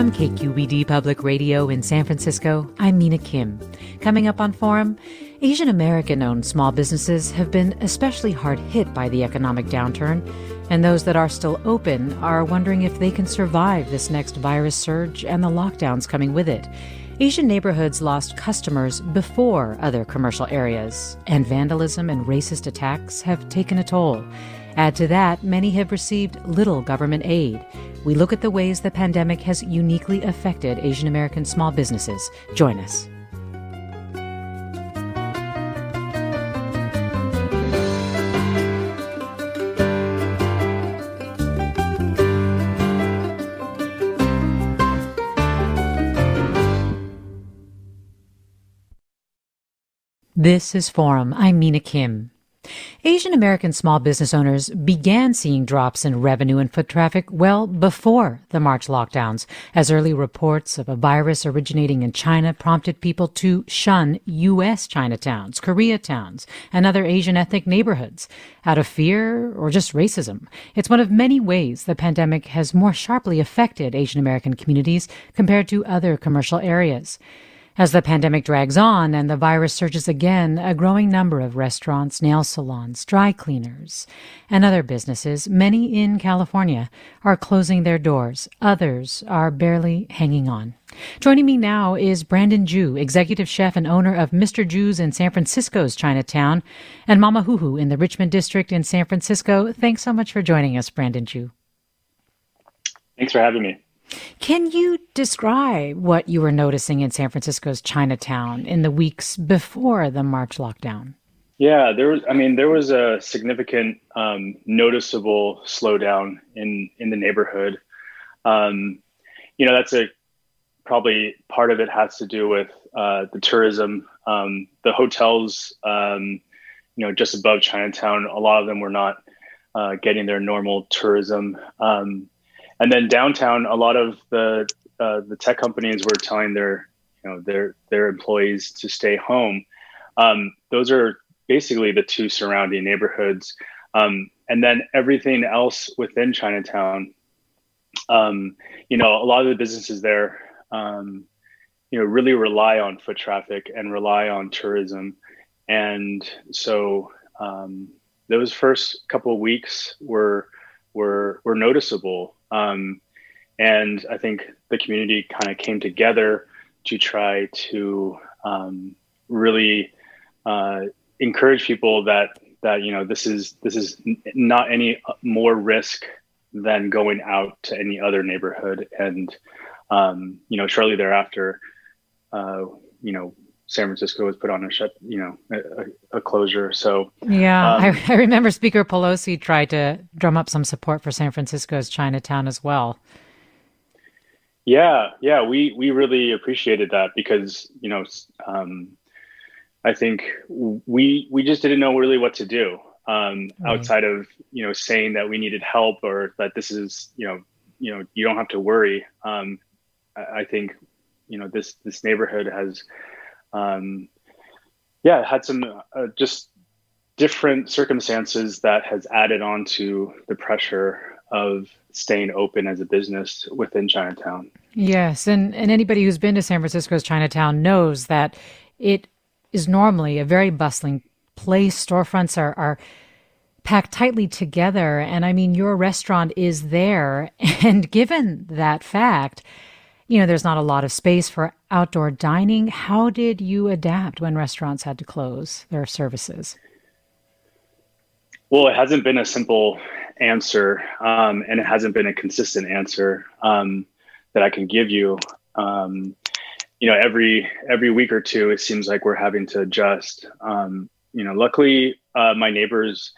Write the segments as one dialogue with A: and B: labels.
A: From KQED Public Radio in San Francisco, I'm Mina Kim. Coming up on Forum, Asian American owned small businesses have been especially hard hit by the economic downturn, and those that are still open are wondering if they can survive this next virus surge and the lockdowns coming with it. Asian neighborhoods lost customers before other commercial areas, and vandalism and racist attacks have taken a toll. Add to that, many have received little government aid. We look at the ways the pandemic has uniquely affected Asian American small businesses. Join us. This is Forum. I'm Mina Kim. Asian American small business owners began seeing drops in revenue and foot traffic well before the March lockdowns, as early reports of a virus originating in China prompted people to shun U.S. Chinatowns, Koreatowns, and other Asian ethnic neighborhoods out of fear or just racism. It's one of many ways the pandemic has more sharply affected Asian American communities compared to other commercial areas. As the pandemic drags on and the virus surges again, a growing number of restaurants, nail salons, dry cleaners, and other businesses, many in California, are closing their doors. Others are barely hanging on. Joining me now is Brandon Jew, executive chef and owner of Mr. Jiu's in San Francisco's Chinatown and Mamahuhu in the Richmond District in San Francisco. Thanks so much for joining us, Brandon Jew.
B: Thanks for having me.
A: Can you describe what you were noticing in San Francisco's Chinatown in the weeks before the March lockdown?
B: Yeah, there was. I mean, there was a significant, um, noticeable slowdown in in the neighborhood. Um, you know, that's a probably part of it has to do with uh, the tourism. Um, the hotels, um, you know, just above Chinatown, a lot of them were not uh, getting their normal tourism. And then downtown, a lot of the uh, the tech companies were telling their you know their their employees to stay home. Um, those are basically the two surrounding neighborhoods, um, and then everything else within Chinatown. Um, you know, a lot of the businesses there, um, you know, really rely on foot traffic and rely on tourism, and so um, those first couple of weeks were were were noticeable. Um, and I think the community kind of came together to try to um, really uh, encourage people that that you know this is this is not any more risk than going out to any other neighborhood. And um, you know, shortly thereafter, uh, you know, San Francisco was put on a shut, you know, a, a closure. So
A: yeah, um, I, I, remember Speaker Pelosi tried to drum up some support for San Francisco's Chinatown as well.
B: Yeah, yeah, we we really appreciated that because you know, um, I think we we just didn't know really what to do um, right. outside of you know saying that we needed help or that this is you know you know you don't have to worry. Um, I, I think you know this this neighborhood has um, yeah, had some uh, just different circumstances that has added on to the pressure of staying open as a business within Chinatown.
A: Yes, and, and anybody who's been to San Francisco's Chinatown knows that it is normally a very bustling place. Storefronts are, are packed tightly together. And I mean, your restaurant is there. And given that fact, you know, there's not a lot of space for outdoor dining. How did you adapt when restaurants had to close their services?
B: Well, it hasn't been a simple answer, um, and it hasn't been a consistent answer um, that I can give you. Um, you know, every every week or two, it seems like we're having to adjust. Um, you know, luckily, uh, my neighbors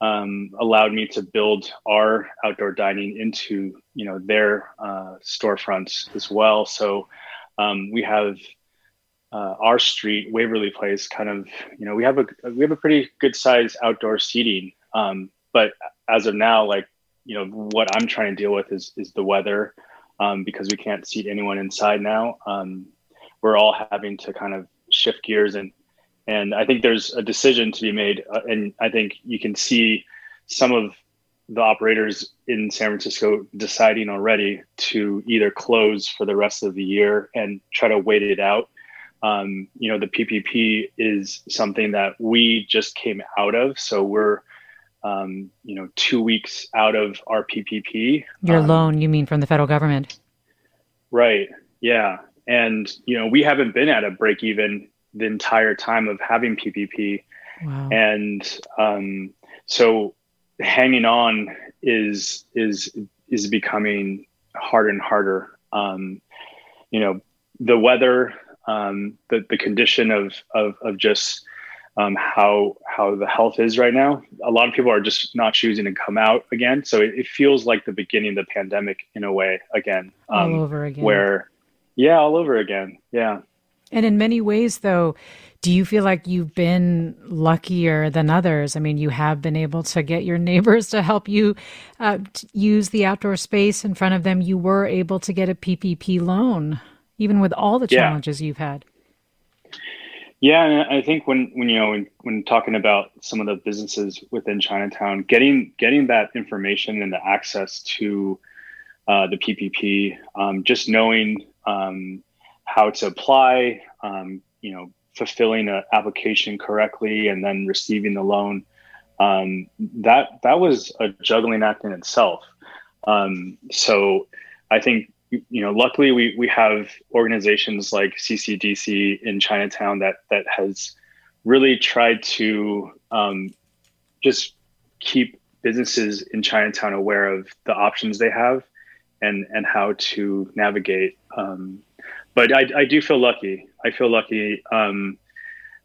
B: um, allowed me to build our outdoor dining into you know their uh, storefronts as well. So um, we have uh, our street, Waverly Place, kind of you know we have a we have a pretty good size outdoor seating. Um, but as of now, like you know what I'm trying to deal with is is the weather um, because we can't seat anyone inside now. Um, we're all having to kind of shift gears and and I think there's a decision to be made, uh, and I think you can see some of the operators in San Francisco deciding already to either close for the rest of the year and try to wait it out. Um, you know, the PPP is something that we just came out of, so we're um, you know two weeks out of our PPP.
A: Your
B: um,
A: loan, you mean from the federal government?
B: Right. Yeah, and you know we haven't been at a break even the entire time of having PPP. Wow. And um, so hanging on is is is becoming harder and harder. Um, you know, the weather, um, the the condition of of of just um, how how the health is right now. A lot of people are just not choosing to come out again. So it, it feels like the beginning of the pandemic in a way again.
A: Um, all over again.
B: Where, yeah, all over again. Yeah.
A: And in many ways, though, do you feel like you've been luckier than others? I mean, you have been able to get your neighbors to help you uh, use the outdoor space in front of them. You were able to get a PPP loan, even with all the challenges yeah. you've had.
B: Yeah, and I think when when you know when, when talking about some of the businesses within Chinatown, getting getting that information and the access to uh, the PPP, um, just knowing um, how to apply, um, you know, fulfilling an application correctly, and then receiving the loan. Um, that that was a juggling act in itself. Um, so I think you know, luckily we we have organizations like CCDC in Chinatown that that has really tried to um, just keep businesses in Chinatown aware of the options they have and and how to navigate um, but I, I do feel lucky. I feel lucky um,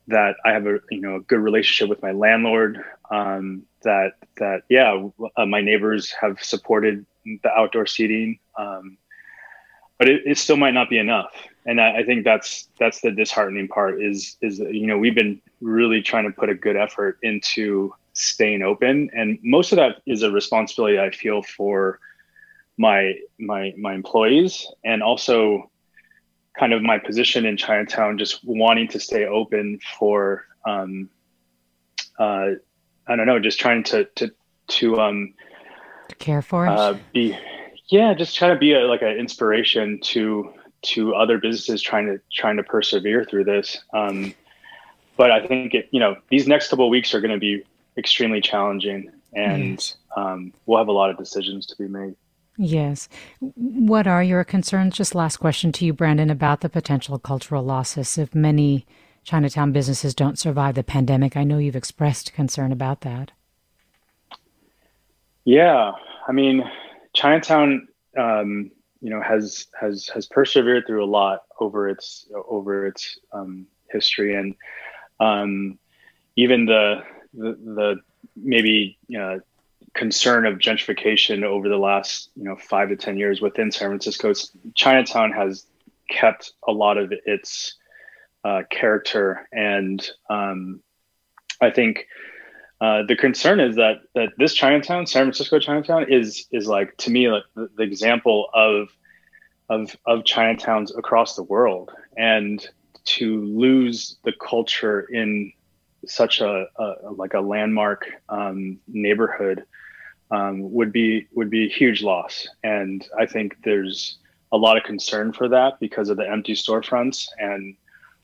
B: that I have a you know a good relationship with my landlord. Um, that that yeah, uh, my neighbors have supported the outdoor seating, um, but it, it, still might not be enough. And I, I, think that's that's the disheartening part. Is is you know we've been really trying to put a good effort into staying open, and most of that is a responsibility I feel for my my my employees and also kind of my position in Chinatown, just wanting to stay open for, um, uh, I don't know, just trying to to to um,
A: care for.
B: Uh, be, yeah, just trying to be a, like an inspiration to to other businesses trying to trying to persevere through this. Um, but I think it, you know, these next couple of weeks are going to be extremely challenging, and yes. um, we'll have a lot of decisions to be made.
A: Yes. What are your concerns? Just last question to you, Brandon, about the potential cultural losses if many Chinatown businesses don't survive the pandemic. I know you've expressed concern about that.
B: Yeah, I mean, Chinatown, um, you know, has has has persevered through a lot over its over its um, history, and um, even the the, the maybe you know, concern of gentrification over the last you know five to ten years within San Francisco, Chinatown has kept a lot of its uh, character, and um, I think uh, the concern is that that this Chinatown, San Francisco Chinatown, is is like to me like the, the example of of of Chinatowns across the world, and to lose the culture in such a, a like a landmark um, neighborhood um, would be would be a huge loss. And I think there's a lot of concern for that because of the empty storefronts and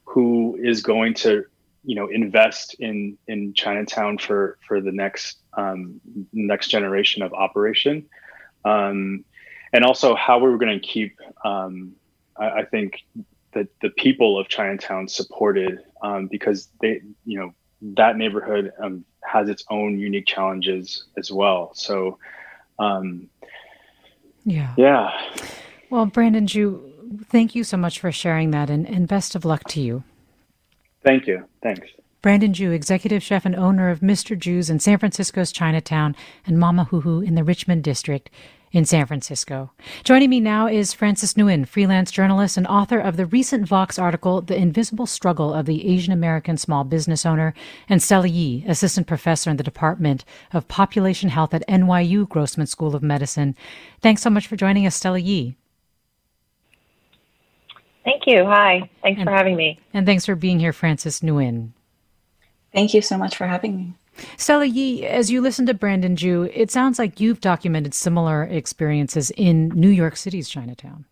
B: who is going to you know invest in in Chinatown for for the next um, next generation of operation, um, and also how we're going to keep. Um, I, I, think that the people of Chinatown supported um, because they you know that neighborhood um, has its own unique challenges as well. So, um,
A: yeah,
B: yeah.
A: Well, Brandon Jew, thank you so much for sharing that, and, and best of luck to you.
B: Thank you. Thanks.
A: Brandon Jew, executive chef and owner of Mr. Jiu's in San Francisco's Chinatown and Mamahuhu in the Richmond district in San Francisco. Joining me now is Frances Nguyen, freelance journalist and author of the recent Vox article, The Invisible Struggle of the Asian American Small Business Owner, and Stella Yi, assistant professor in the Department of Population Health at NYU Grossman School of Medicine. Thanks so much for joining us, Stella Yi.
C: Thank you. Hi. Thanks and, for having me.
A: And thanks for being here, Frances Nguyen.
D: Thank you so much for having me.
A: Stella Yi, as you listen to Brandon Jew, it sounds like you've documented similar experiences in New York City's Chinatown.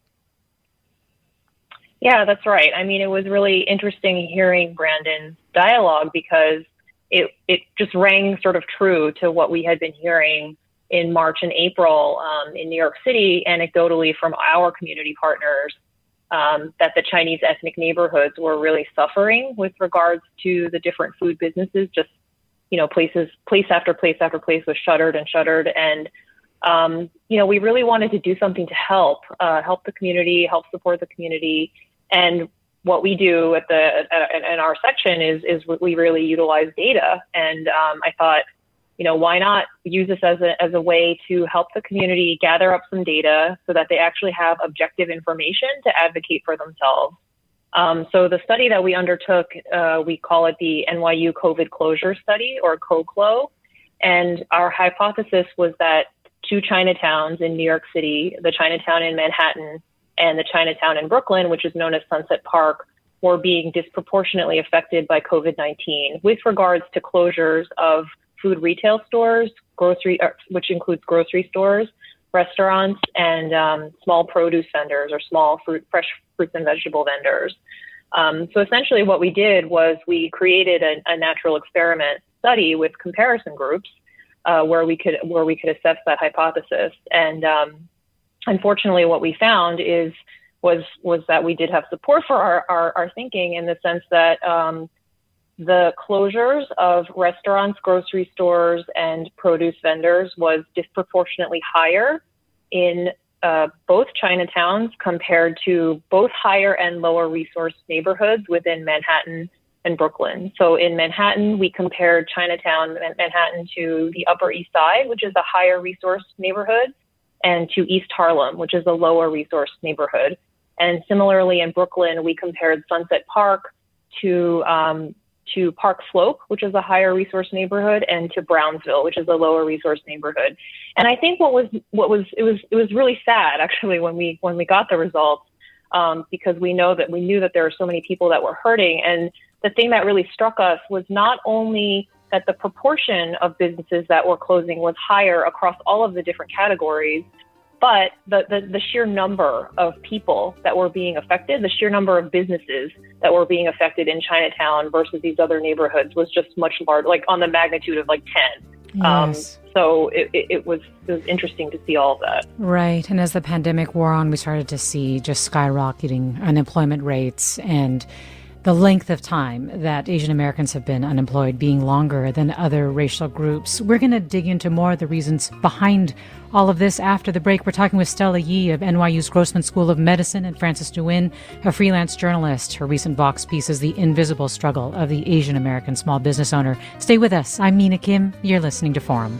C: Yeah, that's right. I mean, it was really interesting hearing Brandon's dialogue because it it just rang sort of true to what we had been hearing in March and April um, in New York City, anecdotally from our community partners um, that the Chinese ethnic neighborhoods were really suffering with regards to the different food businesses. Just you know, places, place after place after place was shuttered and shuttered, and um, you know, we really wanted to do something to help, uh, help the community, help support the community, and what we do at the in our section is is we really utilize data, and um, I thought you know, why not use this as a, as a way to help the community gather up some data so that they actually have objective information to advocate for themselves. Um, so the study that we undertook, uh, we call it the NYU COVID closure study or CoClo. And our hypothesis was that two Chinatowns in New York City, the Chinatown in Manhattan and the Chinatown in Brooklyn, which is known as Sunset Park, were being disproportionately affected by COVID 19 with regards to closures of food retail stores, grocery, uh, which includes grocery stores, restaurants, and um, small produce vendors or small fruit, fresh fruits and vegetable vendors. Um, so essentially, what we did was we created a, a natural experiment study with comparison groups uh, where we could where we could assess that hypothesis. And um, unfortunately, what we found is was was that we did have support for our, our, our thinking in the sense that um, the closures of restaurants, grocery stores, and produce vendors was disproportionately higher in uh, both Chinatowns compared to both higher and lower resource neighborhoods within Manhattan and Brooklyn. So in Manhattan, we compared Chinatown, Manhattan to the Upper East Side, which is a higher resource neighborhood, and to East Harlem, which is a lower resource neighborhood. And similarly in Brooklyn, we compared Sunset Park to um, to Park Slope, which is a higher resource neighborhood, and to Brownsville, which is a lower resource neighborhood. And I think what was what was it was it was really sad actually when we when we got the results um, because we know that we knew that there were so many people that were hurting. And the thing that really struck us was not only that the proportion of businesses that were closing was higher across all of the different categories, but the, the, the, sheer number of people that were being affected, the sheer number of businesses that were being affected in Chinatown versus these other neighborhoods was just much larger, like on the magnitude of like 10. Um, yes. Um, so it, it, it, was it was interesting to see all of that.
A: Right, and as the pandemic wore on, we started to see just skyrocketing unemployment rates and the length of time that Asian Americans have been unemployed being longer than other racial groups. We're going to dig into more of the reasons behind all of this after the break. We're talking with Stella Yi of NYU's Grossman School of Medicine and Frances Nguyen, a freelance journalist. Her recent Vox piece is The Invisible Struggle of the Asian American Small Business Owner. Stay with us. I'm Mina Kim. You're listening to Forum.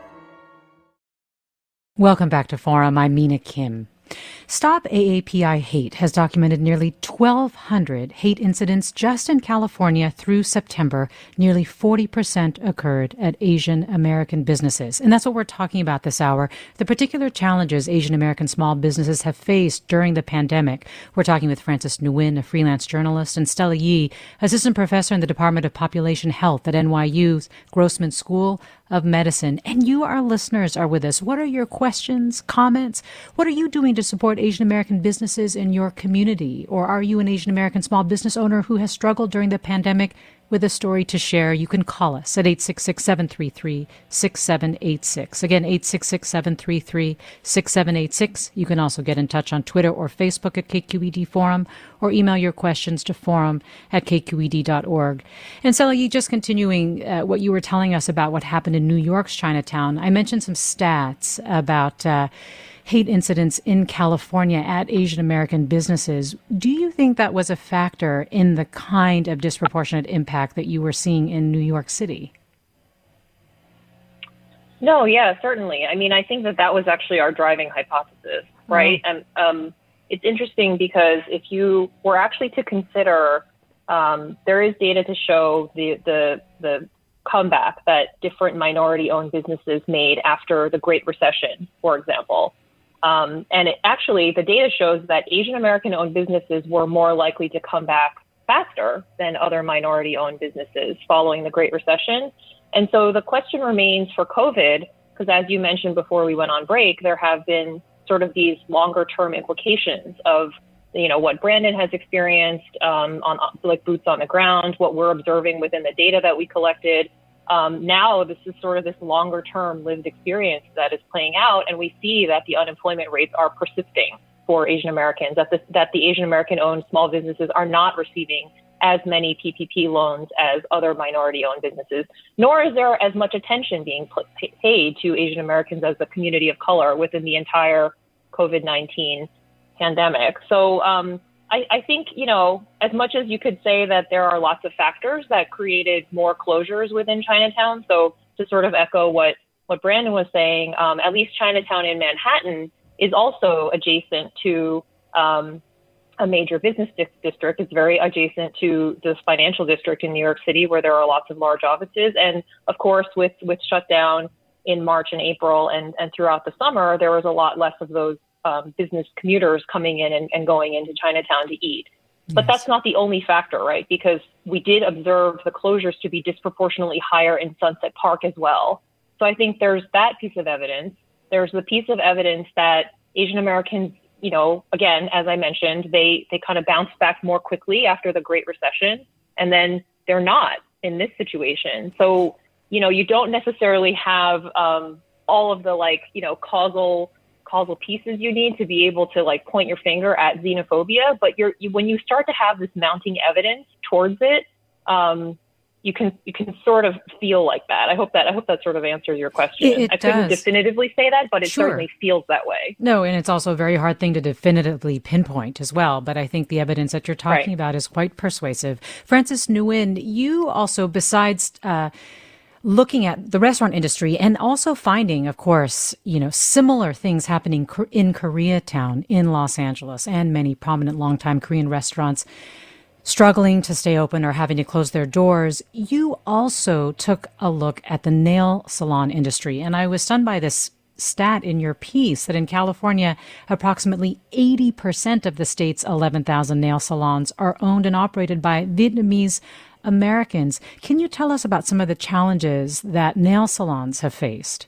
A: Welcome back to Forum. I'm Mina Kim. Stop AAPI Hate has documented nearly 1,200 hate incidents just in California through September. Nearly 40% occurred at Asian American businesses. And that's what we're talking about this hour the particular challenges Asian American small businesses have faced during the pandemic. We're talking with Frances Nguyen, a freelance journalist, and Stella Yi, assistant professor in the Department of Population Health at NYU's Grossman School of Medicine. And you, our listeners, are with us. What are your questions, comments? What are you doing to support Asian American businesses in your community? Or are you an Asian American small business owner who has struggled during the pandemic with a story to share, you can call us at 866 733 6786. Again, 866 733 6786. You can also get in touch on Twitter or Facebook at KQED Forum or email your questions to forum at kqed.org. And you just continuing uh, what you were telling us about what happened in New York's Chinatown. I mentioned some stats about. Uh, hate incidents in California at Asian American businesses. Do you think that was a factor in the kind of disproportionate impact that you were seeing in New York City?
C: No, yeah, certainly. I mean, I think that that was actually our driving hypothesis, oh. right? Mm-hmm. And um, it's interesting because if you were actually to consider, um, there is data to show the the the comeback that different minority-owned businesses made after the Great Recession, for example. Um, and it, actually, the data shows that Asian American owned businesses were more likely to come back faster than other minority owned businesses following the Great Recession. And so the question remains for COVID, because as you mentioned before we went on break, there have been sort of these longer term implications of you know what Brandon has experienced um, on like boots on the ground, what we're observing within the data that we collected, um, now this is sort of this longer term lived experience that is playing out, and we see that the unemployment rates are persisting for Asian Americans. That the, that the Asian American owned small businesses are not receiving as many PPP loans as other minority owned businesses, nor is there as much attention being paid to Asian Americans as a community of color within the entire COVID 19 pandemic. So, um, I, I think, you know, as much as you could say that there are lots of factors that created more closures within Chinatown. So to sort of echo what, what Brandon was saying, um, at least Chinatown in Manhattan is also adjacent to um, a major business di- district. It's very adjacent to the financial district in New York City, where there are lots of large offices. And of course, with with shutdown in March and April and and throughout the summer, there was a lot less of those um, business commuters coming in and, and, going into Chinatown to eat. But that's not the only factor, right? Because we did observe the closures to be disproportionately higher in Sunset Park as well. So I think there's that piece of evidence. There's the piece of evidence that Asian Americans, you know, again, as I mentioned, they they kind of bounced back more quickly after the Great Recession, and then they're not in this situation. So you know, you don't necessarily have um, all of the like, you know, causal causal pieces you need to be able to like point your finger at xenophobia. But you're you, when you start to have this mounting evidence towards it, um, you can you can sort of feel like that. I hope that I hope that sort of answers your question.
A: It, it
C: I couldn't
A: does.
C: definitively say that, but it
A: sure.
C: certainly feels that way.
A: No, and it's also a very hard thing to definitively pinpoint as well. But I think the evidence that you're talking right. about is quite persuasive. Frances Nguyen, you also besides. Uh, looking at the restaurant industry and also finding, of course, you know, similar things happening in Koreatown in Los Angeles and many prominent longtime Korean restaurants struggling to stay open or having to close their doors. You also took a look at the nail salon industry. And I was stunned by this stat in your piece that in California, approximately 80% of the state's 11,000 nail salons are owned and operated by Vietnamese Americans. Can you tell us about some of the challenges that nail salons have faced?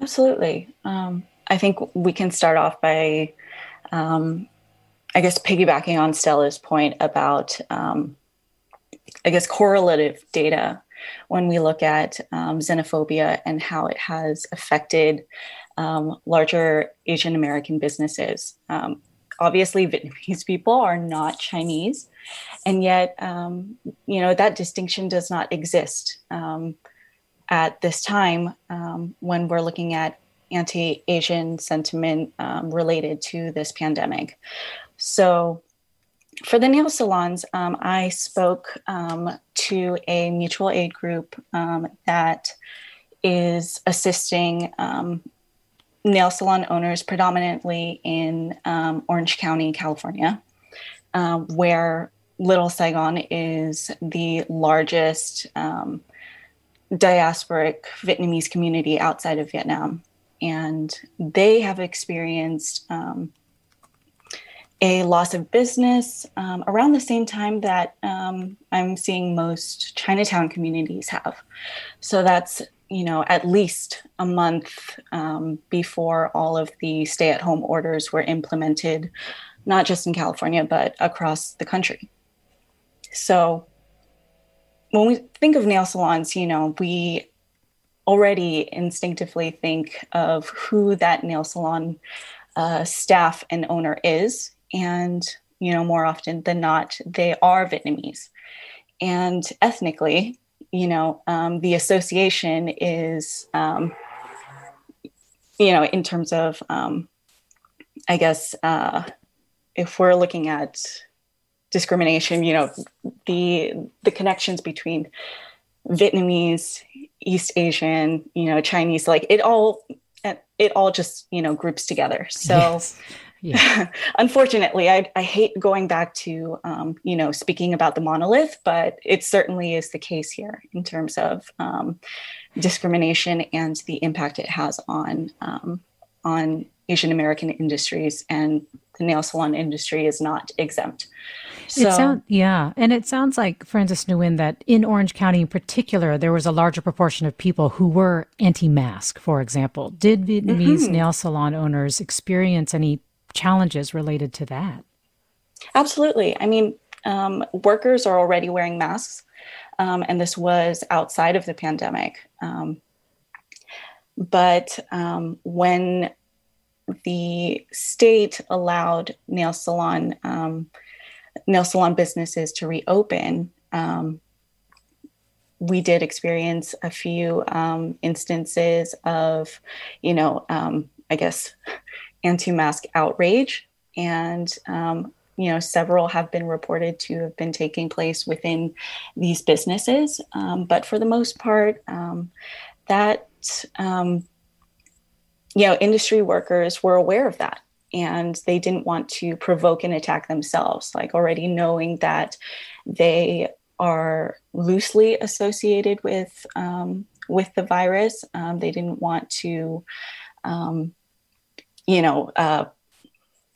D: Absolutely. Um, I think we can start off by, um, I guess, piggybacking on Stella's point about, um, I guess, correlative data. when we look at um, xenophobia and how it has affected um, larger Asian American businesses. Um, obviously, Vietnamese people are not Chinese, and yet, um, you know, that distinction does not exist um, at this time um, when we're looking at anti Asian sentiment um, related to this pandemic. So, for the nail salons, um, I spoke um, to a mutual aid group that is assisting nail salon owners predominantly in Orange County, California, where Little Saigon is the largest diasporic Vietnamese community outside of Vietnam. And they have experienced um, a loss of business um, around the same time that um, I'm seeing most Chinatown communities have. So that's you know at least a month um, before all of the stay-at-home orders were implemented, not just in California but across the country. So when we think of nail salons, you know we already instinctively think of who that nail salon uh, staff and owner is and you know more often than not they are vietnamese. And ethnically you know um, the association is um, you know in terms of um, i guess uh, if we're looking at discrimination you know the the connections between vietnamese east asian you know chinese like it all it all just you know groups together so yes. Yeah. Unfortunately, I, I hate going back to, um, you know, speaking about the monolith, but it certainly is the case here in terms of um, discrimination and the impact it has on um, on Asian American industries, and the nail salon industry is not exempt.
A: So, it sound, yeah, and it sounds like Frances Nguyen that in Orange County in particular, there was a larger proportion of people who were anti-mask. For example, did Vietnamese mm-hmm. nail salon owners experience any challenges related to that.
D: Absolutely. I mean, um, workers are already wearing masks, um, and this was outside of the pandemic. Um, but um, when the state allowed nail salon um, nail salon businesses to reopen, um, we did experience a few instances of, you know, I guess anti-mask outrage, and um, you know several have been reported to have been taking place within these businesses. Um, but for the most part, um, that um, you know industry workers were aware of that and they didn't want to provoke an attack themselves like already knowing that they are loosely associated with um, with the virus um, they didn't want to um, you know, uh,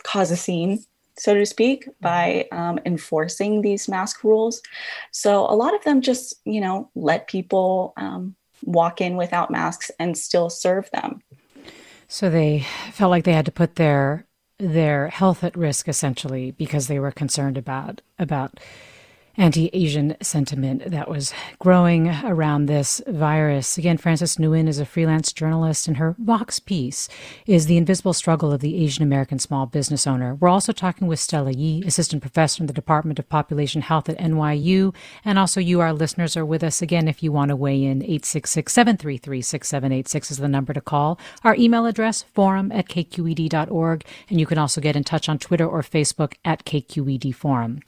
D: cause a scene, so to speak, by um, enforcing these mask rules. So a lot of them just, you know, let people um, walk in without masks and still serve them.
A: So they felt like they had to put their their health at risk essentially because they were concerned about about anti Asian sentiment that was growing around this virus. Again, Frances Nguyen is a freelance journalist, and her Vox piece is The Invisible Struggle of the Asian American Small Business Owner. We're also talking with Stella Yi, assistant professor in the Department of Population Health at NYU. And also, you, our listeners, are with us again if you want to weigh in. 866 733 6786 is the number to call. Our email address, forum at kqed.org. And you can also get in touch on Twitter or Facebook at KQED Forum.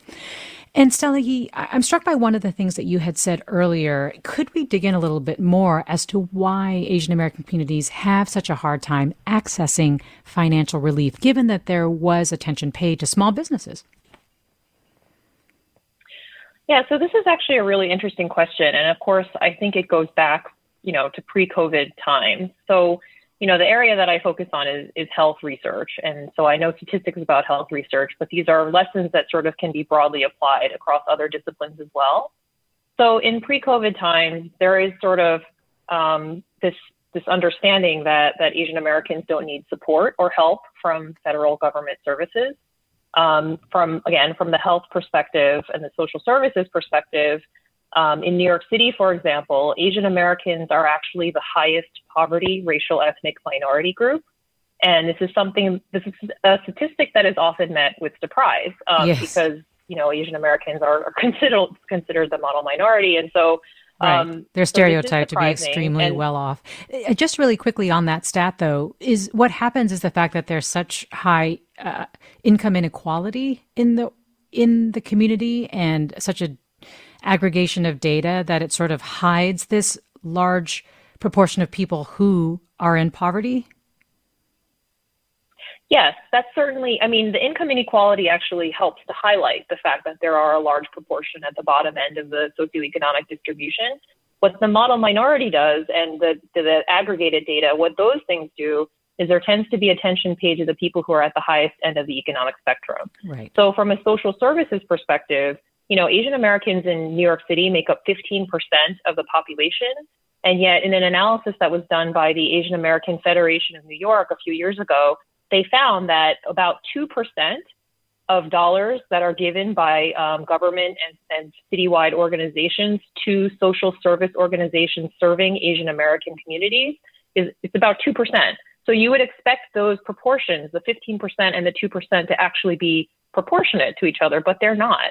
A: And Stella, I'm struck by one of the things that you had said earlier. Could we dig in a little bit more as to why Asian American communities have such a hard time accessing financial relief, given that there was attention paid to small businesses?
C: Yeah, so this is actually a really interesting question. And of course, I think it goes back, you know, to pre-COVID times. So you know, the area that I focus on is, is health research. And so I know statistics about health research, but these are lessons that sort of can be broadly applied across other disciplines as well. So in pre-COVID times, there is sort of um, this this understanding that that Asian Americans don't need support or help from federal government services. Um, from again, from the health perspective and the social services perspective, Um, in New York City, for example, Asian Americans are actually the highest poverty racial ethnic minority group. And this is something, this is a statistic that is often met with surprise um, yes. because, you know, Asian Americans are, are, considered, considered the model minority. And so,
A: Right. Um, They're stereotyped so to be extremely and, well off. Uh, just really quickly on that stat, though, is what happens is the fact that there's such high uh, income inequality in the in the community and such a aggregation of data that it sort of hides this large proportion of people who are in poverty?
C: Yes, that's certainly, I mean, the income inequality actually helps to highlight the fact that there are a large proportion at the bottom end of the socioeconomic distribution. What the model minority does and the, the aggregated data, what those things do is there tends to be attention paid to the people who are at the highest end of the economic spectrum.
A: Right.
C: So from a social services perspective, you know, Asian Americans in New York City make up 15% of the population. And yet, in an analysis that was done by the Asian American Federation of New York a few years ago, they found that about 2% of dollars that are given by um, government and, and citywide organizations to social service organizations serving Asian American communities is it's about 2%. So you would expect those proportions, the 15% and the 2%, to actually be proportionate to each other, but they're not.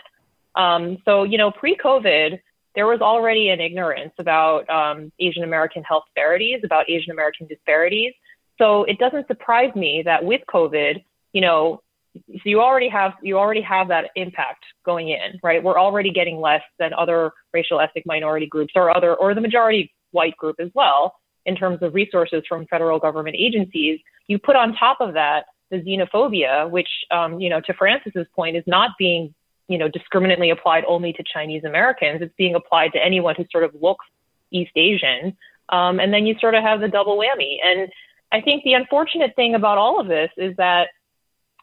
C: Um, so, you know, pre COVID, there was already an ignorance about um, Asian American health disparities, about Asian American disparities. So it doesn't surprise me that with COVID, you know, so you already have you already have that impact going in, right? We're already getting less than other racial ethnic minority groups or other or the majority white group as well in terms of resources from federal government agencies. You put on top of that the xenophobia, which um, you know, to Frances's point, is not being you know, discriminately applied only to Chinese Americans. It's being applied to anyone who sort of looks East Asian. Um, and then you sort of have the double whammy. And I think the unfortunate thing about all of this is that,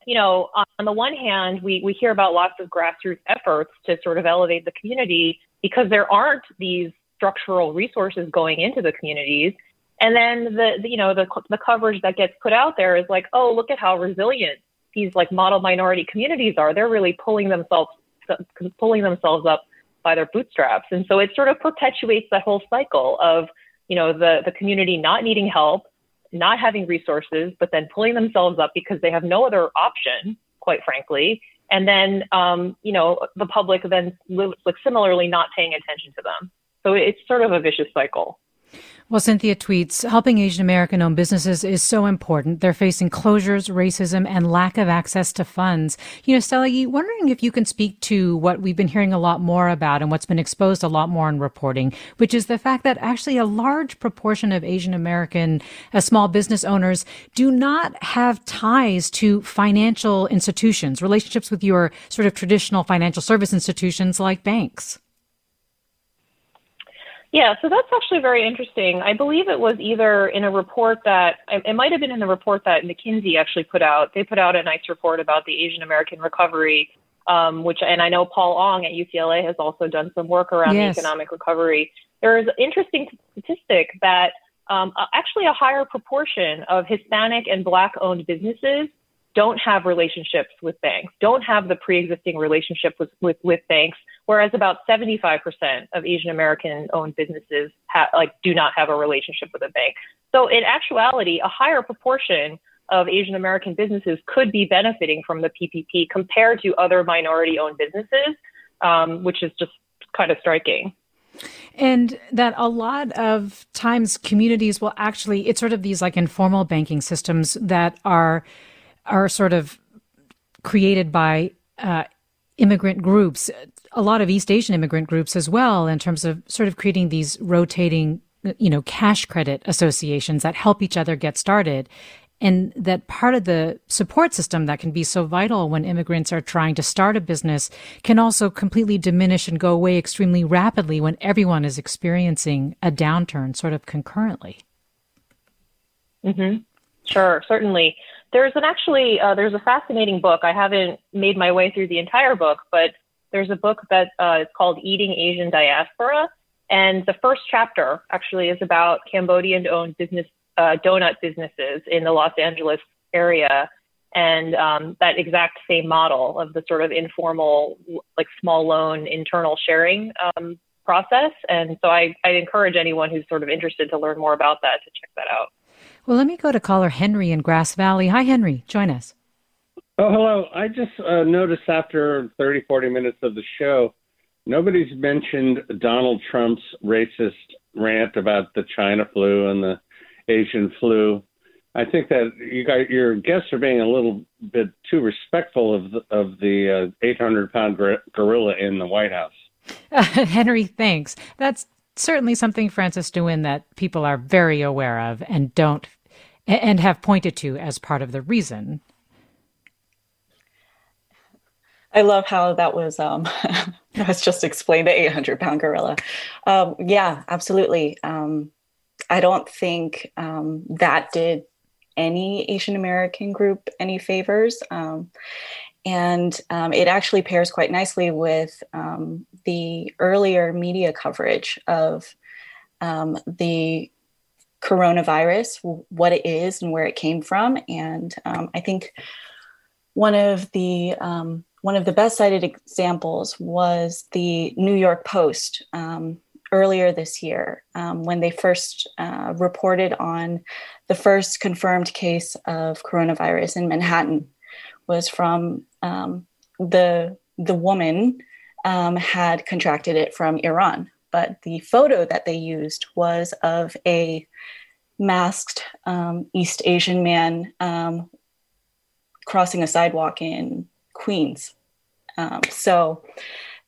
C: you know, on the one hand, we, we hear about lots of grassroots efforts to sort of elevate the community because there aren't these structural resources going into the communities. And then the, the you know, the, the coverage that gets put out there is like, oh, look at how resilient these like model minority communities are, they're really pulling themselves pulling themselves up by their bootstraps. And so it sort of perpetuates that whole cycle of, you know, the, the community not needing help, not having resources, but then pulling themselves up because they have no other option, quite frankly. And then, um, you know, the public then like similarly not paying attention to them. So it's sort of a vicious cycle.
A: Well, Cynthia tweets, helping Asian American owned businesses is so important. They're facing closures, racism, and lack of access to funds. You know, Stella, wondering if you can speak to what we've been hearing a lot more about and what's been exposed a lot more in reporting, which is the fact that actually a large proportion of Asian American uh, small business owners do not have ties to financial institutions, relationships with your sort of traditional financial service institutions like banks.
C: Yeah, so that's actually very interesting. I believe it was either in a report that it might have been in the report that McKinsey actually put out. They put out a nice report about the Asian American recovery, um, which and I know Paul Ong at UCLA has also done some work around yes. the economic recovery. There is an interesting statistic that um, actually a higher proportion of Hispanic and Black-owned businesses don't have relationships with banks, don't have the pre-existing relationship with, with, with banks, whereas about 75% of Asian American owned businesses ha- like do not have a relationship with a bank. So in actuality, a higher proportion of Asian American businesses could be benefiting from the PPP compared to other minority owned businesses, um, which is just kind of striking.
A: And that a lot of times communities will actually, it's sort of these like informal banking systems that are are sort of created by uh, immigrant groups, a lot of East Asian immigrant groups as well, in terms of sort of creating these rotating, you know, cash credit associations that help each other get started. And that part of the support system that can be so vital when immigrants are trying to start a business can also completely diminish and go away extremely rapidly when everyone is experiencing a downturn sort of concurrently.
C: Mm-hmm. Sure, certainly. There's an actually uh, there's a fascinating book. I haven't made my way through the entire book, but there's a book that uh, is called Eating Asian Diaspora, and the first chapter actually is about Cambodian-owned business uh, donut businesses in the Los Angeles area, and um, that exact same model of the sort of informal, like small loan internal sharing um, process. And so I, I encourage anyone who's sort of interested to learn more about that to check that out.
A: Well, let me go to caller Henry in Grass Valley. Hi, Henry. Join us.
E: Oh, hello. I just uh, noticed after 30, 40 minutes of the show, nobody's mentioned Donald Trump's racist rant about the China flu and the Asian flu. I think that you got your guests are being a little bit too respectful of the, of the 800 uh, pound gorilla in the White House.
A: Uh, Henry, thanks. That's certainly something, Frances Nguyen, that people are very aware of and don't and have pointed to as part of the reason.
D: I love how that was um just explained the 800 pound gorilla. Um, yeah, absolutely. Um, I don't think um, that did any Asian American group any favors. Um, and um, it actually pairs quite nicely with um, the earlier media coverage of um, the coronavirus, what it is and where it came from. And um, I think one of the um, one of the best cited examples was the New York Post um, earlier this year when they first uh, reported on the first confirmed case of coronavirus in Manhattan was from um, the the woman um, had contracted it from Iran, but the photo that they used was of a masked um, East Asian man um, crossing a sidewalk in Queens. Um, so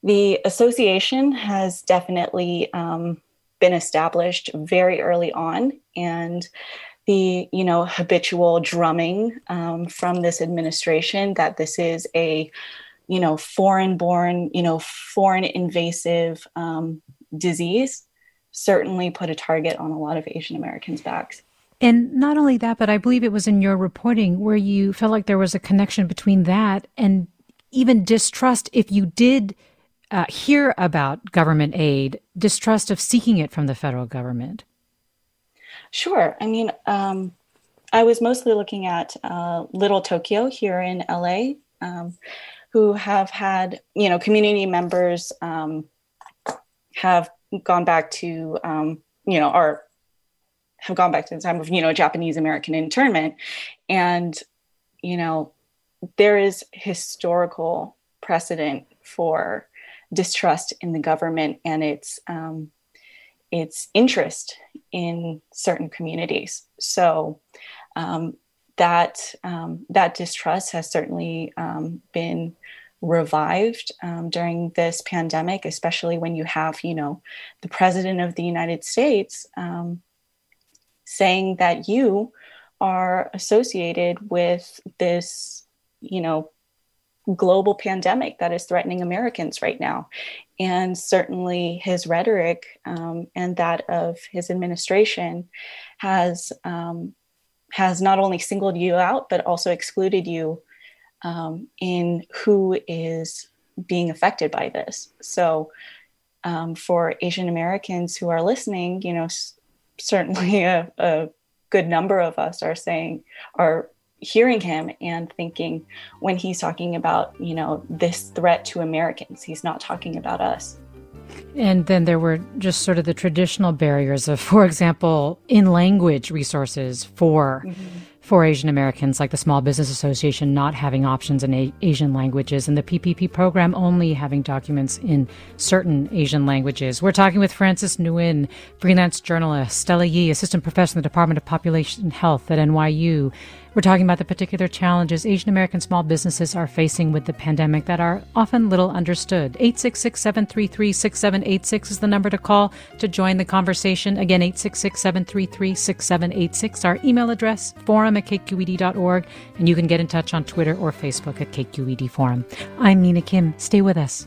D: the association has definitely um, been established very early on, and the you know habitual drumming um, from this administration that this is a you know foreign born you know foreign invasive um, disease certainly put a target on a lot of asian americans backs
A: and not only that but i believe it was in your reporting where you felt like there was a connection between that and even distrust if you did uh, hear about government aid distrust of seeking it from the federal government
D: Sure. I mean, um, I was mostly looking at uh, Little Tokyo here in LA, um, who have had, you know, community members um, have gone back to, um, you know, are have gone back to the time of, you know, Japanese American internment. And, you know, there is historical precedent for distrust in the government and its um, its interest in certain communities. So um, that um, that distrust has certainly um, been revived um, during this pandemic, especially when you have you know the president of the United States um, saying that you are associated with this you know global pandemic that is threatening Americans right now. And certainly his rhetoric um, and that of his administration has, um, has not only singled you out, but also excluded you um, in who is being affected by this. So, um, for Asian Americans who are listening, you know, certainly a, a good number of us are saying, are hearing him and thinking when he's talking about, you know, this threat to Americans, he's not talking about us.
A: And then there were just sort of the traditional barriers of, for example, in language resources for mm-hmm for Asian Americans, like the Small Business Association not having options in a- Asian languages and the PPP program only having documents in certain Asian languages. We're talking with Frances Nguyen, freelance journalist, Stella Yi, assistant professor in the Department of Population Health at NYU. We're talking about the particular challenges Asian American small businesses are facing with the pandemic that are often little understood. 866 733 6786 is the number to call to join the conversation. Again, 866 733 6786. Our email address, forum at kqed.org, and you can get in touch on Twitter or Facebook at KQED Forum. I'm Mina Kim. Stay with us.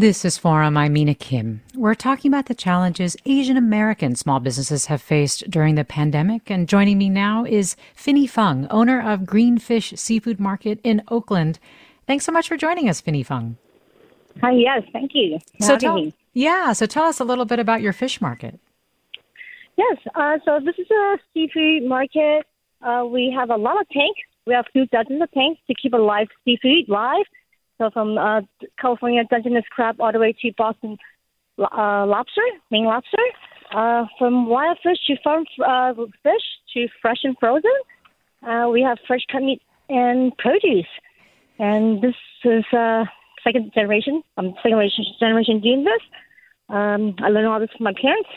A: This is Forum. I'm Mina Kim. We're talking about the challenges Asian American small businesses have faced during the pandemic. And joining me now is Finny Fung, owner of Greenfish Seafood Market in Oakland. Thanks so much for joining us, Finny Fung.
F: Hi, yes, thank you.
A: So tell, yeah, so tell us a little bit about your fish market.
F: Yes, uh, so this is a seafood market. Uh, we have a lot of tanks. We have a few dozens of tanks to keep a live seafood live so from uh, California Dungeness crab all the way to Boston uh, lobster, Maine lobster, uh, from wild fish to farm uh, fish to fresh and frozen. Uh, we have fresh cut meat and produce. And this is uh, second generation. I'm second generation doing this. Um, I learned all this from my parents,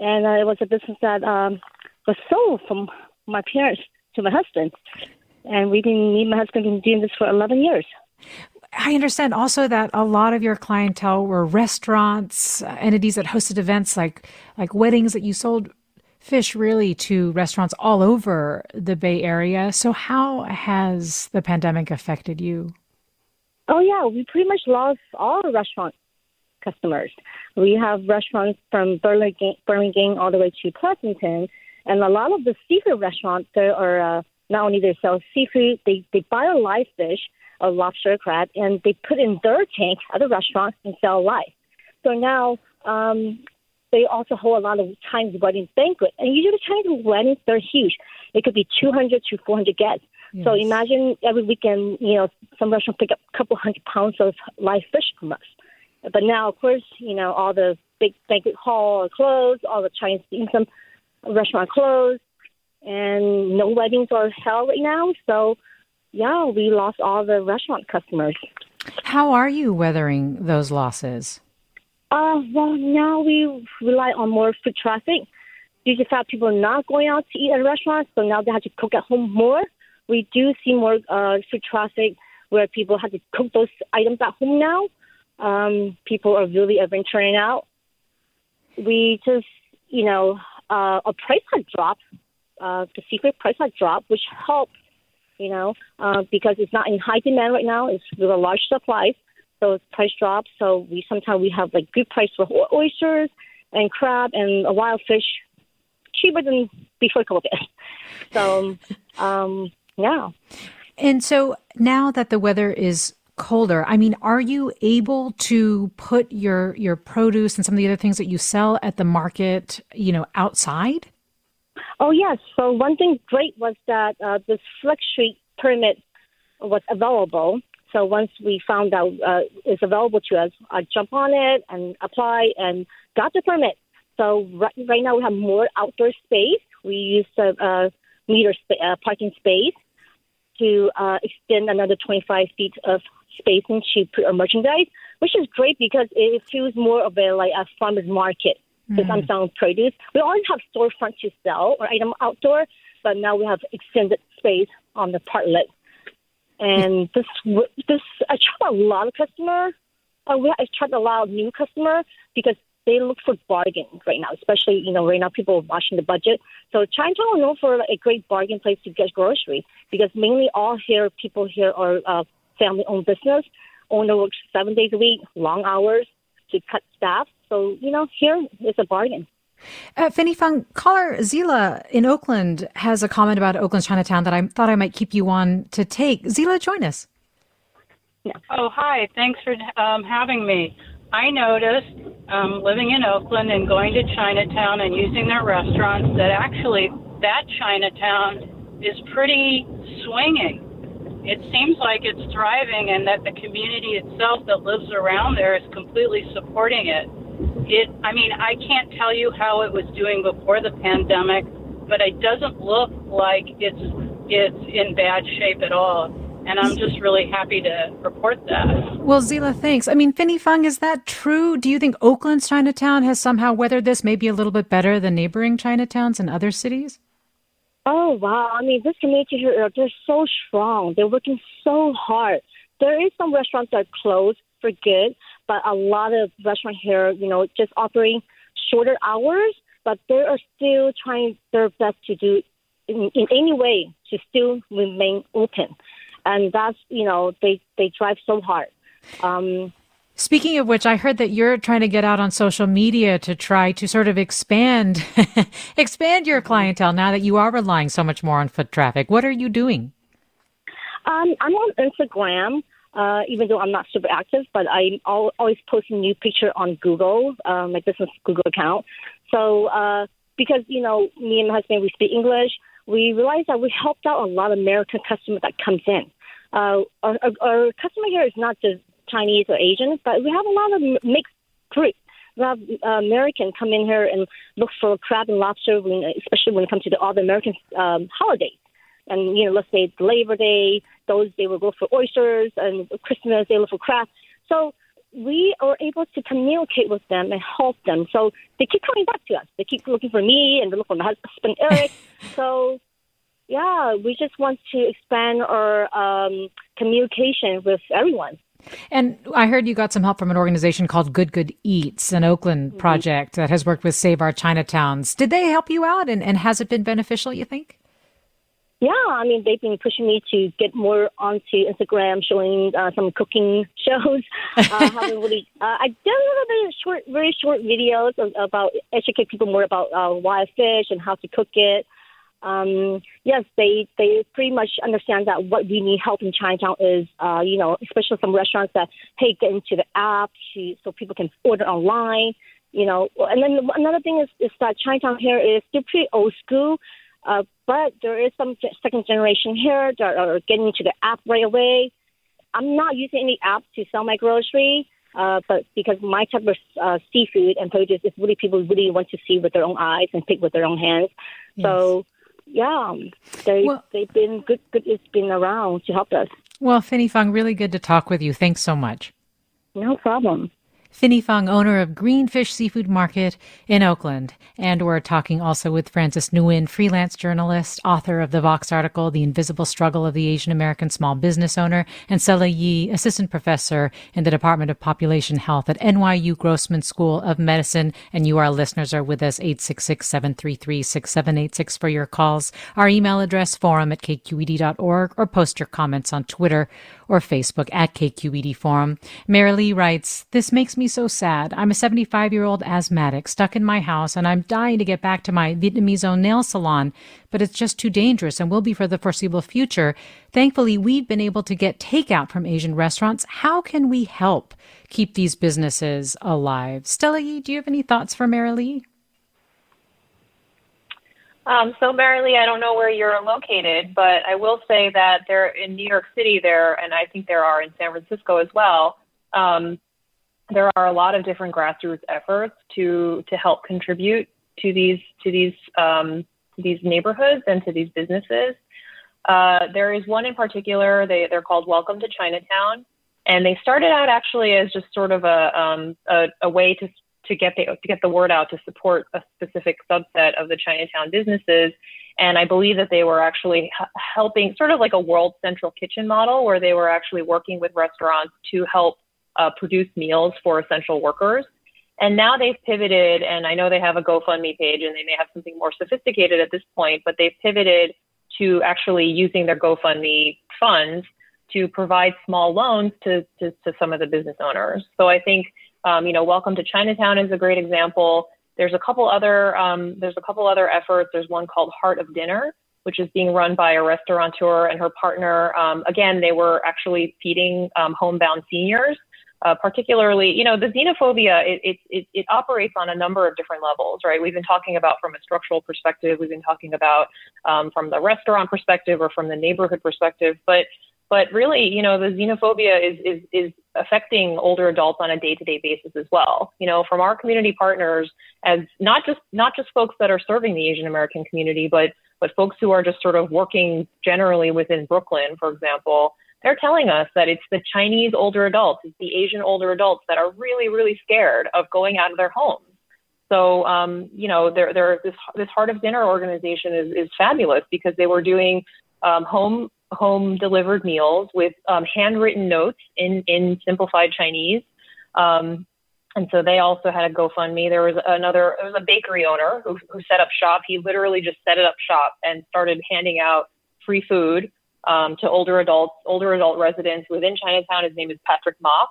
F: and uh, it was a business that um, was sold from my parents to my husband. And we've been, me and my husband, been doing this for 11 years.
A: I understand also that a lot of your clientele were restaurants, uh, entities that hosted events like like weddings that you sold fish really to restaurants all over the Bay Area. So how has the pandemic affected you?
F: Oh yeah, we pretty much lost all the restaurant customers. We have restaurants from Burlingame, Burlingame all the way to Pleasanton, and a lot of the seafood restaurants there are uh, not only they sell seafood, they they buy a live fish a lobster crab, and they put in their tank at the restaurant and sell live. So now um, they also hold a lot of Chinese wedding banquet, and usually Chinese weddings they're huge. It could be 200 to 400 guests. Yes. So imagine every weekend, you know, some restaurant pick up a couple hundred pounds of live fish from us. But now, of course, you know, all the big banquet hall are closed, all the Chinese income restaurant closed, and no weddings are held right now. So yeah, we lost all the restaurant customers.
A: How are you weathering those losses?
F: Uh, well, now we rely on more foot traffic due to the fact people are not going out to eat at restaurants, so now they have to cook at home more. We do see more uh, foot traffic where people have to cook those items at home now. Um, people are really venturing out. We just, you know, uh, a price had dropped. Uh, the secret price had dropped, which helps you know, uh, because it's not in high demand right now. It's with a large supply, so it's price drops. So we sometimes we have like good price for oysters and crab and a wild fish, cheaper than before COVID. So, um, yeah.
A: And so now that the weather is colder, I mean, are you able to put your your produce and some of the other things that you sell at the market, you know, outside?
F: Oh, yes. So one thing great was that uh, this Flex Street permit was available. So once we found out uh, it's available to us, I jump on it and apply and got the permit. So right, right now we have more outdoor space. We use the uh, meter sp- uh, parking space to uh, extend another 25 feet of spacing to put our merchandise, which is great because it feels more of a like a farmer's market because mm. I'm selling produce. We always have storefront to sell or item outdoor, but now we have extended space on the parklet. And this, this, I attract a lot of customer. Uh, we attract a lot of new customer because they look for bargain right now, especially, you know, right now people are watching the budget. So Chinatown is known for a great bargain place to get groceries because mainly all here, people here are uh, family owned business. Owner works seven days a week, long hours to cut staff. So, you know, here is a bargain.
A: Uh, Finny Fung, caller Zila in Oakland has a comment about Oakland's Chinatown that I thought I might keep you on to take. Zila, join us.
G: Oh, hi. Thanks for um, having me. I noticed um, living in Oakland and going to Chinatown and using their restaurants that actually that Chinatown is pretty swinging it seems like it's thriving and that the community itself that lives around there is completely supporting it. It I mean, I can't tell you how it was doing before the pandemic, but it doesn't look like it's it's in bad shape at all. and I'm just really happy to report that.
A: Well, Zila, thanks. I mean, Finny Fung, is that true? Do you think Oakland's Chinatown has somehow weathered this maybe a little bit better than neighboring Chinatowns in other cities?
F: Oh wow! I mean, this community here, they're so strong. They're working so hard. There is some restaurants that are closed for good, but a lot of restaurants here, you know, just offering shorter hours, but they are still trying their best to do in, in any way to still remain open. And that's, you know, they, they drive so hard. Um,
A: Speaking of which, I heard that you're trying to get out on social media to try to sort of expand expand your clientele now that you are relying so much more on foot traffic. What are you doing?
F: Um, I'm on Instagram, uh, even though I'm not super active, but I'm always posting new picture on Google, uh, my business Google account. So uh, because you know me and my husband we speak English, we realized that we helped out a lot of American customers that comes in. Uh, our, our, customer here is not just Chinese or Asian, but we have a lot of mixed groups. We have uh, American come in here and look for crab and lobster, when, especially when it comes to the other American um, holidays. And you know, let's say Labor Day, those they will go for oysters, and Christmas they look for crab. So we are able to communicate with them and help them. So they keep coming back to us. They keep looking for me and they look for my husband Eric. so yeah, we just want to expand our um, communication with everyone.
A: And I heard you got some help from an organization called Good Good Eats, an Oakland mm-hmm. project that has worked with Save Our Chinatowns. Did they help you out and, and has it been beneficial, you think?
F: Yeah, I mean, they've been pushing me to get more onto Instagram, showing uh, some cooking shows. Uh, haven't really, uh, I did a little bit of short, very short videos of, about educate people more about uh, wild fish and how to cook it. Um, yes, they they pretty much understand that what we need help in Chinatown is, uh, you know, especially some restaurants that hey get into the app to, so people can order online. You know, and then another thing is, is that Chinatown here is still pretty old school. Uh, but there is some second generation here that are getting into the app right away. I'm not using any app to sell my grocery, uh, but because my type of uh, seafood and produce is really people really want to see with their own eyes and pick with their own hands. Yes. So yeah, they well, they've been good. Good, it's been around to help us.
A: Well, Finny Fung, really good to talk with you. Thanks so much.
F: No problem.
A: Finny Fung, owner of Greenfish Seafood Market in Oakland. And we're talking also with Frances Nguyen, freelance journalist, author of the Vox article, The Invisible Struggle of the Asian American Small Business Owner, and Stella Yi, assistant professor in the Department of Population Health at NYU Grossman School of Medicine. And you, our listeners, are with us 866-733-6786 for your calls. Our email address, forum at kqed.org, or post your comments on Twitter or Facebook at KQED Forum. Mary Lee writes, This makes me so sad. I'm a 75 year old asthmatic stuck in my house and I'm dying to get back to my Vietnamese owned nail salon, but it's just too dangerous and will be for the foreseeable future. Thankfully, we've been able to get takeout from Asian restaurants. How can we help keep these businesses alive? Stella Yi, do you have any thoughts for Mary Lee?
C: Um, so, Mary Lee, I don't know where you're located, but I will say that there in New York City, there, and I think there are in San Francisco as well. Um, there are a lot of different grassroots efforts to to help contribute to these to these um, to these neighborhoods and to these businesses. Uh, there is one in particular. They they're called Welcome to Chinatown, and they started out actually as just sort of a um, a, a way to to get the to get the word out to support a specific subset of the Chinatown businesses. And I believe that they were actually helping, sort of like a world central kitchen model, where they were actually working with restaurants to help uh, produce meals for essential workers. And now they've pivoted, and I know they have a GoFundMe page, and they may have something more sophisticated at this point, but they've pivoted to actually using their GoFundMe funds to provide small loans to, to, to some of the business owners. So I think um, you know, Welcome to Chinatown is a great example. There's a couple other um, there's a couple other efforts. There's one called Heart of Dinner, which is being run by a restaurateur and her partner. Um, again, they were actually feeding um, homebound seniors. Uh, particularly, you know, the xenophobia, it, it, it, it, operates on a number of different levels, right? We've been talking about from a structural perspective, we've been talking about um, from the restaurant perspective or from the neighborhood perspective, but but really, you know, the xenophobia is, is, is affecting older adults on a day-to-day basis as well. You know, from our community partners, as not just not just folks that are serving the Asian American community, but but folks who are just sort of working generally within Brooklyn, for example. they're telling us that it's the Chinese older adults, it's the Asian older adults that are really, really scared of going out of their homes. So, um, you know, they're, they're, this, this Heart of Dinner organization is, is fabulous because they were doing um, home home delivered meals with um, handwritten notes in, in simplified Chinese. Um, and so they also had a GoFundMe. There was another, there was a bakery owner who, who set up shop. He literally just set it up shop and started handing out free food um, to older adults, older adult residents within Chinatown. His name is Patrick Mock.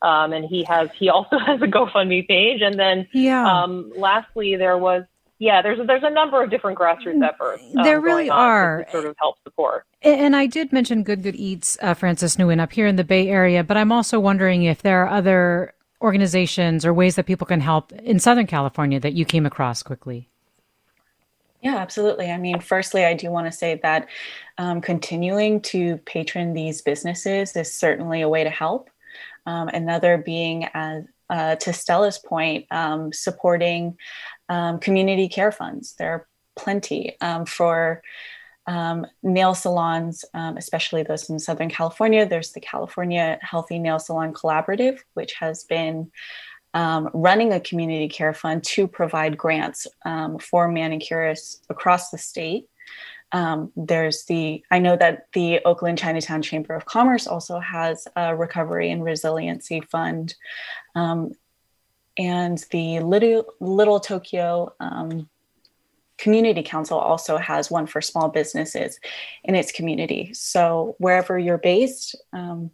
C: Um, and he has, he also has a GoFundMe page. And then,
A: yeah.
C: um, lastly, there was, yeah, there's a, there's a number of different grassroots efforts. Um,
A: there really are.
C: sort of help support.
A: And I did mention Good Good Eats, uh, Frances Nguyen, up here in the Bay Area, but I'm also wondering if there are other organizations or ways that people can help in Southern California that you came across quickly.
D: Yeah, absolutely. I mean, firstly, I do want to say that um, continuing to patron these businesses is certainly a way to help. Um, another being, as uh, to Stella's point, um, supporting um, community care funds. There are plenty um, for um, nail salons, especially those in Southern California. There's the California Healthy Nail Salon Collaborative, which has been um, running a community care fund to provide grants um, for manicurists across the state. Um, there's the, I know that the Oakland Chinatown Chamber of Commerce also has a recovery and resiliency fund. Um, and the Little, Little Tokyo um, Community Council also has one for small businesses in its community. So wherever you're based, um,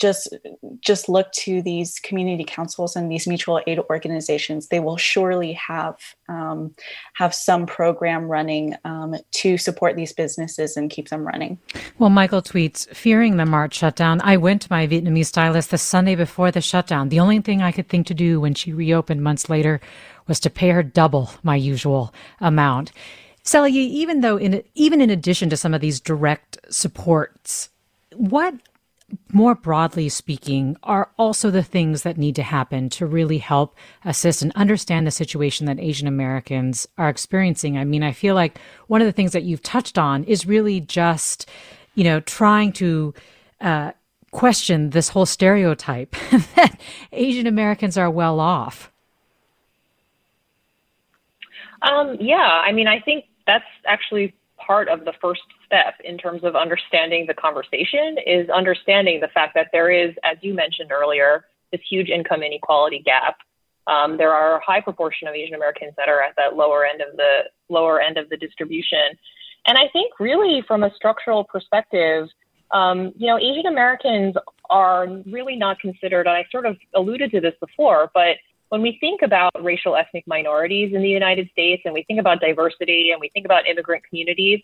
D: just just look to these community councils and these mutual aid organizations. They will surely have um, have some program running um, to support these businesses and keep them running.
A: Well, Michael tweets, fearing the March shutdown, I went to my Vietnamese stylist the Sunday before the shutdown. The only thing I could think to do when she reopened months later was to pay her double my usual amount. Stella Yi, even though in even in addition to some of these direct supports, what more broadly speaking, are also the things that need to happen to really help assist and understand the situation that Asian Americans are experiencing. I mean, I feel like one of the things that you've touched on is really just, you know, trying to uh, question this whole stereotype that Asian Americans are well off.
C: Um, yeah, I mean, I think that's actually part of the first step in terms of understanding the conversation is understanding the fact that there is, as you mentioned earlier, this huge income inequality gap. Um, there are a high proportion of Asian Americans that are at that lower end of the lower end of the distribution. And I think really from a structural perspective, um, you know, Asian Americans are really not considered, and I sort of alluded to this before, but when we think about racial ethnic minorities in the United States and we think about diversity and we think about immigrant communities,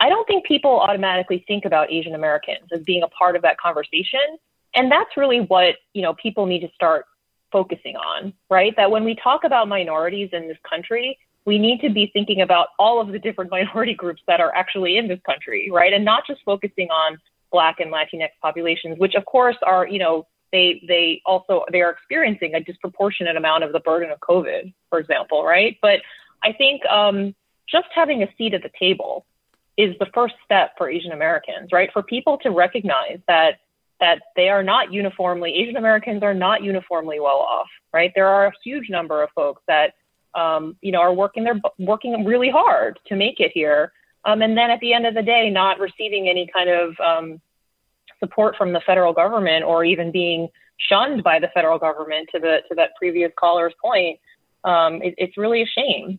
C: I don't think people automatically think about Asian Americans as being a part of that conversation. And that's really what, you know, people need to start focusing on, right? That when we talk about minorities in this country, we need to be thinking about all of the different minority groups that are actually in this country, right? And not just focusing on Black and Latinx populations, which of course are, you know, they they also they are experiencing a disproportionate amount of the burden of COVID, for example, right? But I think um, just having a seat at the table is the first step for Asian Americans, right? For people to recognize that that they are not uniformly Asian Americans are not uniformly well off, right? There are a huge number of folks that um, you know are working their working really hard to make it here, um, and then at the end of the day, not receiving any kind of um, support from the federal government or even being shunned by the federal government to the to that previous caller's point um, it, it's really a shame.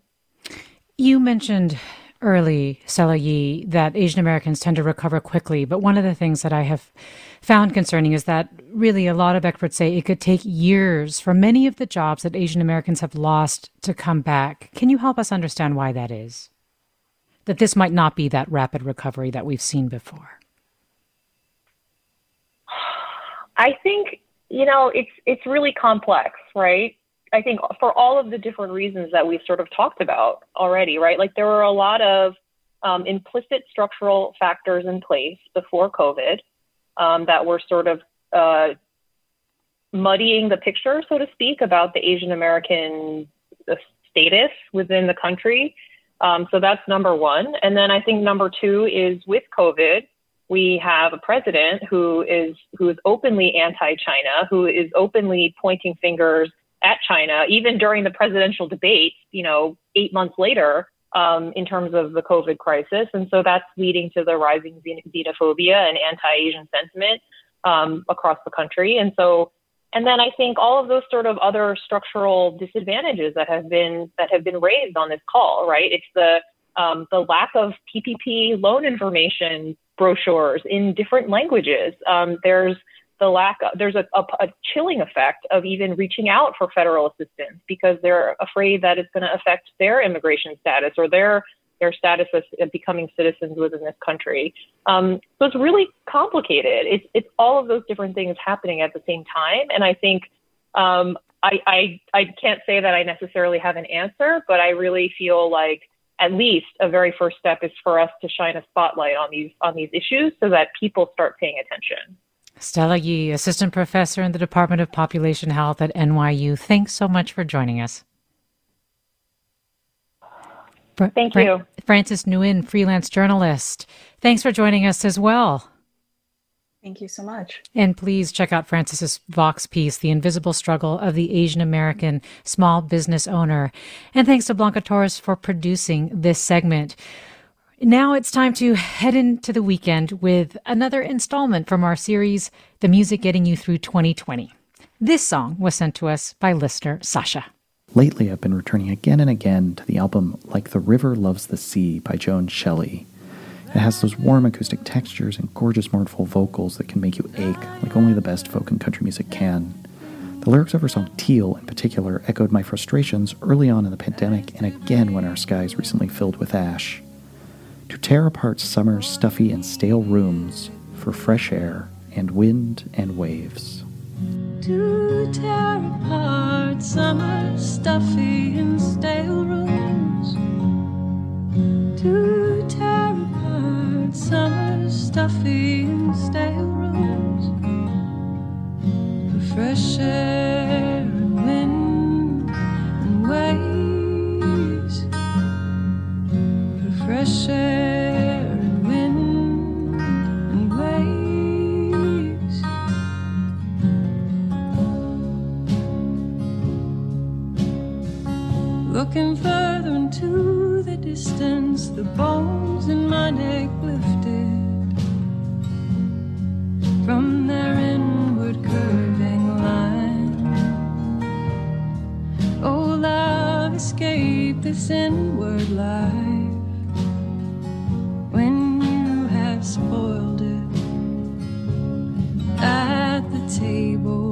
A: You mentioned early Stella Yi that Asian Americans tend to recover quickly but one of the things that I have found concerning is that really a lot of experts say it could take years for many of the jobs that Asian Americans have lost to come back. Can you help us understand why that is? That this might not be that rapid recovery that we've seen before
C: I think you know it's it's really complex, right? I think for all of the different reasons that we've sort of talked about already, right? Like there were a lot of um, implicit structural factors in place before COVID um, that were sort of uh, muddying the picture, so to speak, about the Asian American uh, status within the country. Um, so that's number one. And then I think number two is with COVID, we have a president who is who is openly anti-China, who is openly pointing fingers at China, even during the presidential debates. you know, eight months later, um, in terms of the COVID crisis. And so that's leading to the rising xenophobia and anti-Asian sentiment um, across the country. And so, and then I think all of those sort of other structural disadvantages that have been that have been raised on this call, right? It's the um, the lack of PPP loan information brochures in different languages. Um, there's the lack of, there's a, a, a, chilling effect of even reaching out for federal assistance because they're afraid that it's going to affect their immigration status or their their status as becoming citizens within this country. Um, so it's really complicated. It's it's all of those different things happening at the same time, and I think um, I, I I can't say that I necessarily have an answer, but I really feel like at least a very first step is for us to shine a spotlight on these on these issues so that people start paying attention.
A: Stella Yi, assistant professor in the Department of Population Health at NYU. Thanks so much for joining us.
C: Thank Fra- you.
A: Frances Nguyen, freelance journalist. Thanks for joining us as well.
D: Thank you so much.
A: And please check out Frances's Vox piece, The Invisible Struggle of the Asian American Small Business Owner. And thanks to Blanca Torres for producing this segment. Now it's time to head into the weekend with another installment from our series, The Music Getting You Through 2020. This song was sent to us by listener Sasha.
H: Lately, I've been returning again and again to the album Like the River Loves the Sea by Joan Shelley. It has those warm acoustic textures and gorgeous mournful vocals that can make you ache like only the best folk and country music can. The lyrics of her song Teal, in particular, echoed my frustrations early on in the pandemic and again when our skies recently filled with ash. To tear apart summer's stuffy and stale rooms for fresh air and wind and waves.
I: To tear apart summer's stuffy and stale rooms. To tear summer stuffy and stale rooms. For fresh air and wind and waves. For fresh air looking further into the distance the bones in my neck lifted from their inward curving line. Oh, love, escape this inward life when you have spoiled it at the table.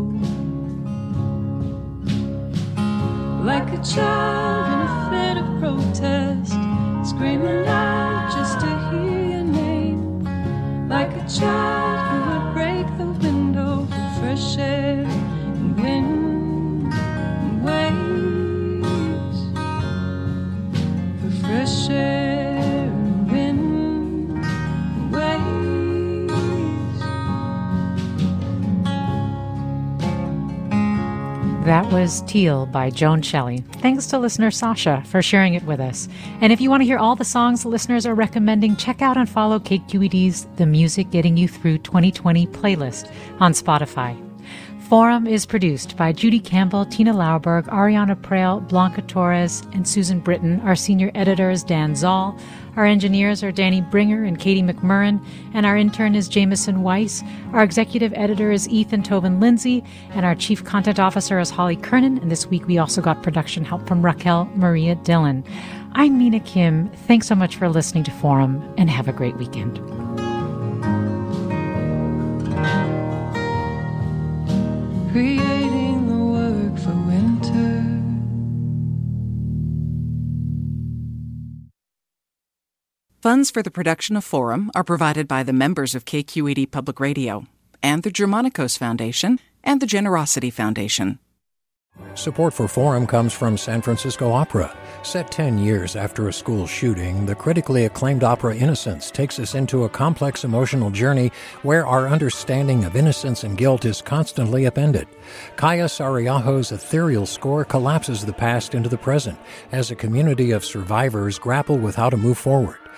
I: Child in a fit of protest, screaming out just to hear your name. Like a child
A: That was Teal by Joan Shelley. Thanks to listener Sasha for sharing it with us. And if you want to hear all the songs listeners are recommending, check out and follow KQED's The Music Getting You Through 2020 playlist on Spotify. Forum is produced by Judy Campbell, Tina Lauberg, Ariana Proehl, Blanca Torres, and Susan Britton. Our senior editor is Dan Zoll. Our engineers are Danny Bringer and Katie McMurran, and our intern is Jameson Weiss. Our executive editor is Ethan Tobin Lindsay, and our chief content officer is Holly Kernan. And this week we also got production help from Raquel Maria Dillon. I'm Mina Kim. Thanks so much for listening to Forum, and have a great weekend.
I: creating
J: Funds for the production of Forum are provided by the members of KQED Public Radio and the Germanacos Foundation and the Generosity Foundation.
K: Support for Forum comes from San Francisco Opera. Set 10 years after a school shooting, the critically acclaimed opera Innocence takes us into a complex emotional journey where our understanding of innocence and guilt is constantly upended. Kaija Saariaho's ethereal score collapses the past into the present as a community of survivors grapple with how to move forward.